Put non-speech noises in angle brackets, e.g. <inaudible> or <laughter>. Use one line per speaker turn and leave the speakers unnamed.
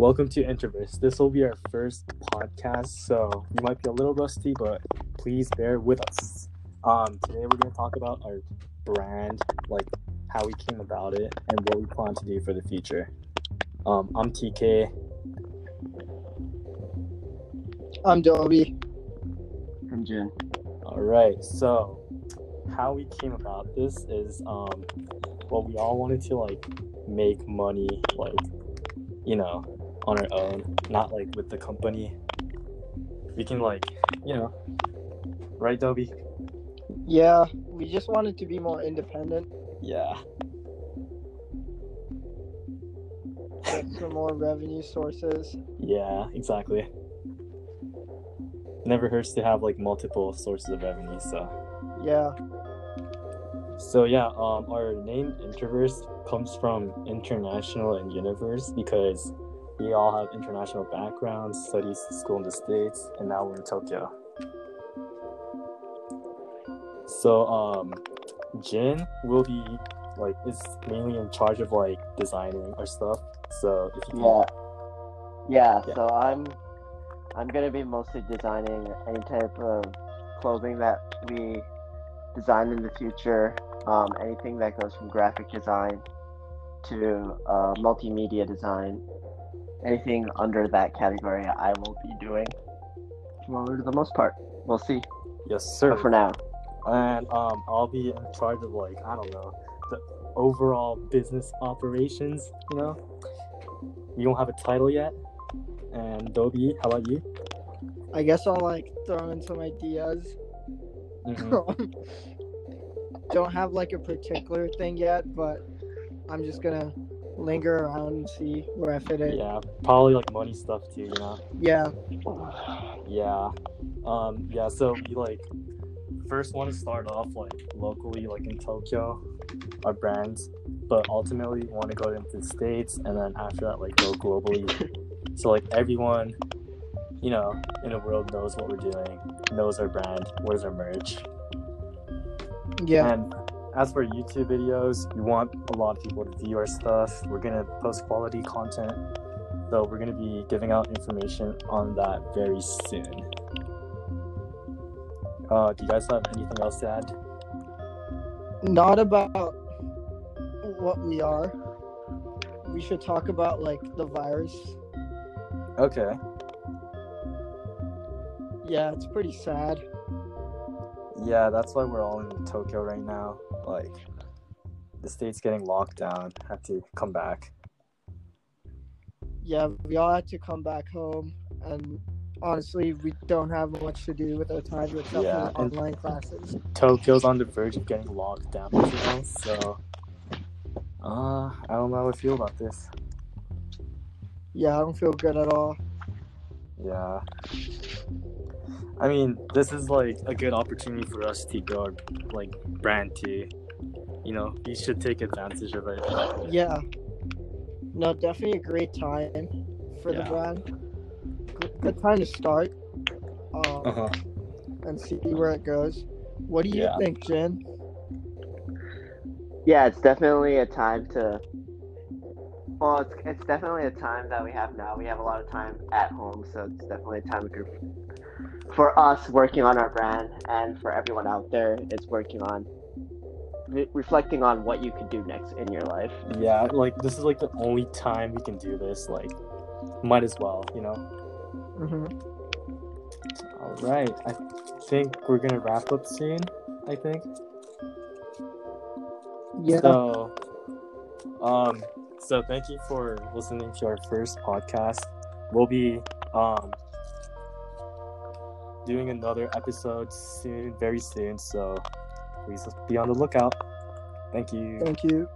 Welcome to Introverse. This will be our first podcast, so you might be a little rusty, but please bear with us. Um, today we're going to talk about our brand, like how we came about it, and what we plan to do for the future. Um, I'm TK.
I'm Dobie.
I'm Jen.
All right, so how we came about this is, um, well, we all wanted to like make money, like you know, on our own, not like with the company. We can like, you know, right, Dobie?
Yeah, we just wanted to be more independent,
Yeah.
get some more revenue sources.
Yeah, exactly. Never hurts to have like multiple sources of revenue. So,
Yeah,
so yeah, um, our name Introverse comes from international and universe because we all have international backgrounds, studies school in the states, and now we're in Tokyo. So, um, Jin will be like is mainly in charge of like designing our stuff. So if you
Yeah. yeah.
Yeah.
So I'm I'm gonna be mostly designing any type of clothing that we design in the future. Um, anything that goes from graphic design to uh, multimedia design. Anything under that category, I will be doing for the most part. We'll see.
yes, sir.
But for now,
and um, I'll be in charge of like I don't know the overall business operations. You know, we don't have a title yet. And Dobie, how about you?
I guess I'll like throw in some ideas.
Mhm. <laughs>
Don't have like a particular thing yet, but I'm just gonna linger around and see where I fit in.
yeah, probably like money stuff too. You know.
Yeah,
Yeah. Um. Yeah. So we like first want to start off like locally, like in Tokyo, our brands, but ultimately want to go into the states, and then after that, like go globally. so like everyone, you know, in the world knows what we're doing, knows our brand, wears our merch,
yeah,
and. As for YouTube videos, we want a lot of people to view our stuff. We're gonna post quality content, so we're gonna be giving out information on that very soon. Uh, do you guys have anything else to add?
not about what we are. We should talk about like the virus.
Okay.
Yeah, it's pretty sad.
Yeah, that's why we're all in Tokyo right now. Like, the state's getting locked down. Have to come back.
Yeah, we all had to come back home, and honestly, we don't have much to do with our time except
Yeah,
for online classes.
Tokyo's on the verge of getting locked down, you know. So, uh, I don't know how I feel about this.
Yeah, I don't feel good at all.
Yeah. I mean, this is like a good opportunity for us to grow like brand too. You know, you should take advantage of it.
Yeah. No, definitely a great time for the brand. Good, good time to start um,
Uh huh.
and see where it goes. What do you
Yeah.
think, Jen?
yeah, it's definitely a time to. Well, it's, it's definitely a time that we have now. We have a lot of time at home, so it's definitely a time to, for us working on our brand, and for everyone out there, it's working on re- reflecting on what you could do next in your life.
Yeah, like this is like the only time we can do this. Like, might as well, you know.
hmm
All right, I think we're gonna wrap up soon. I think.
Yeah.
So, um, so thank you for listening to our first podcast. We'll be um doing another episode soon, very soon. So please be on the lookout. Thank you.
Thank you.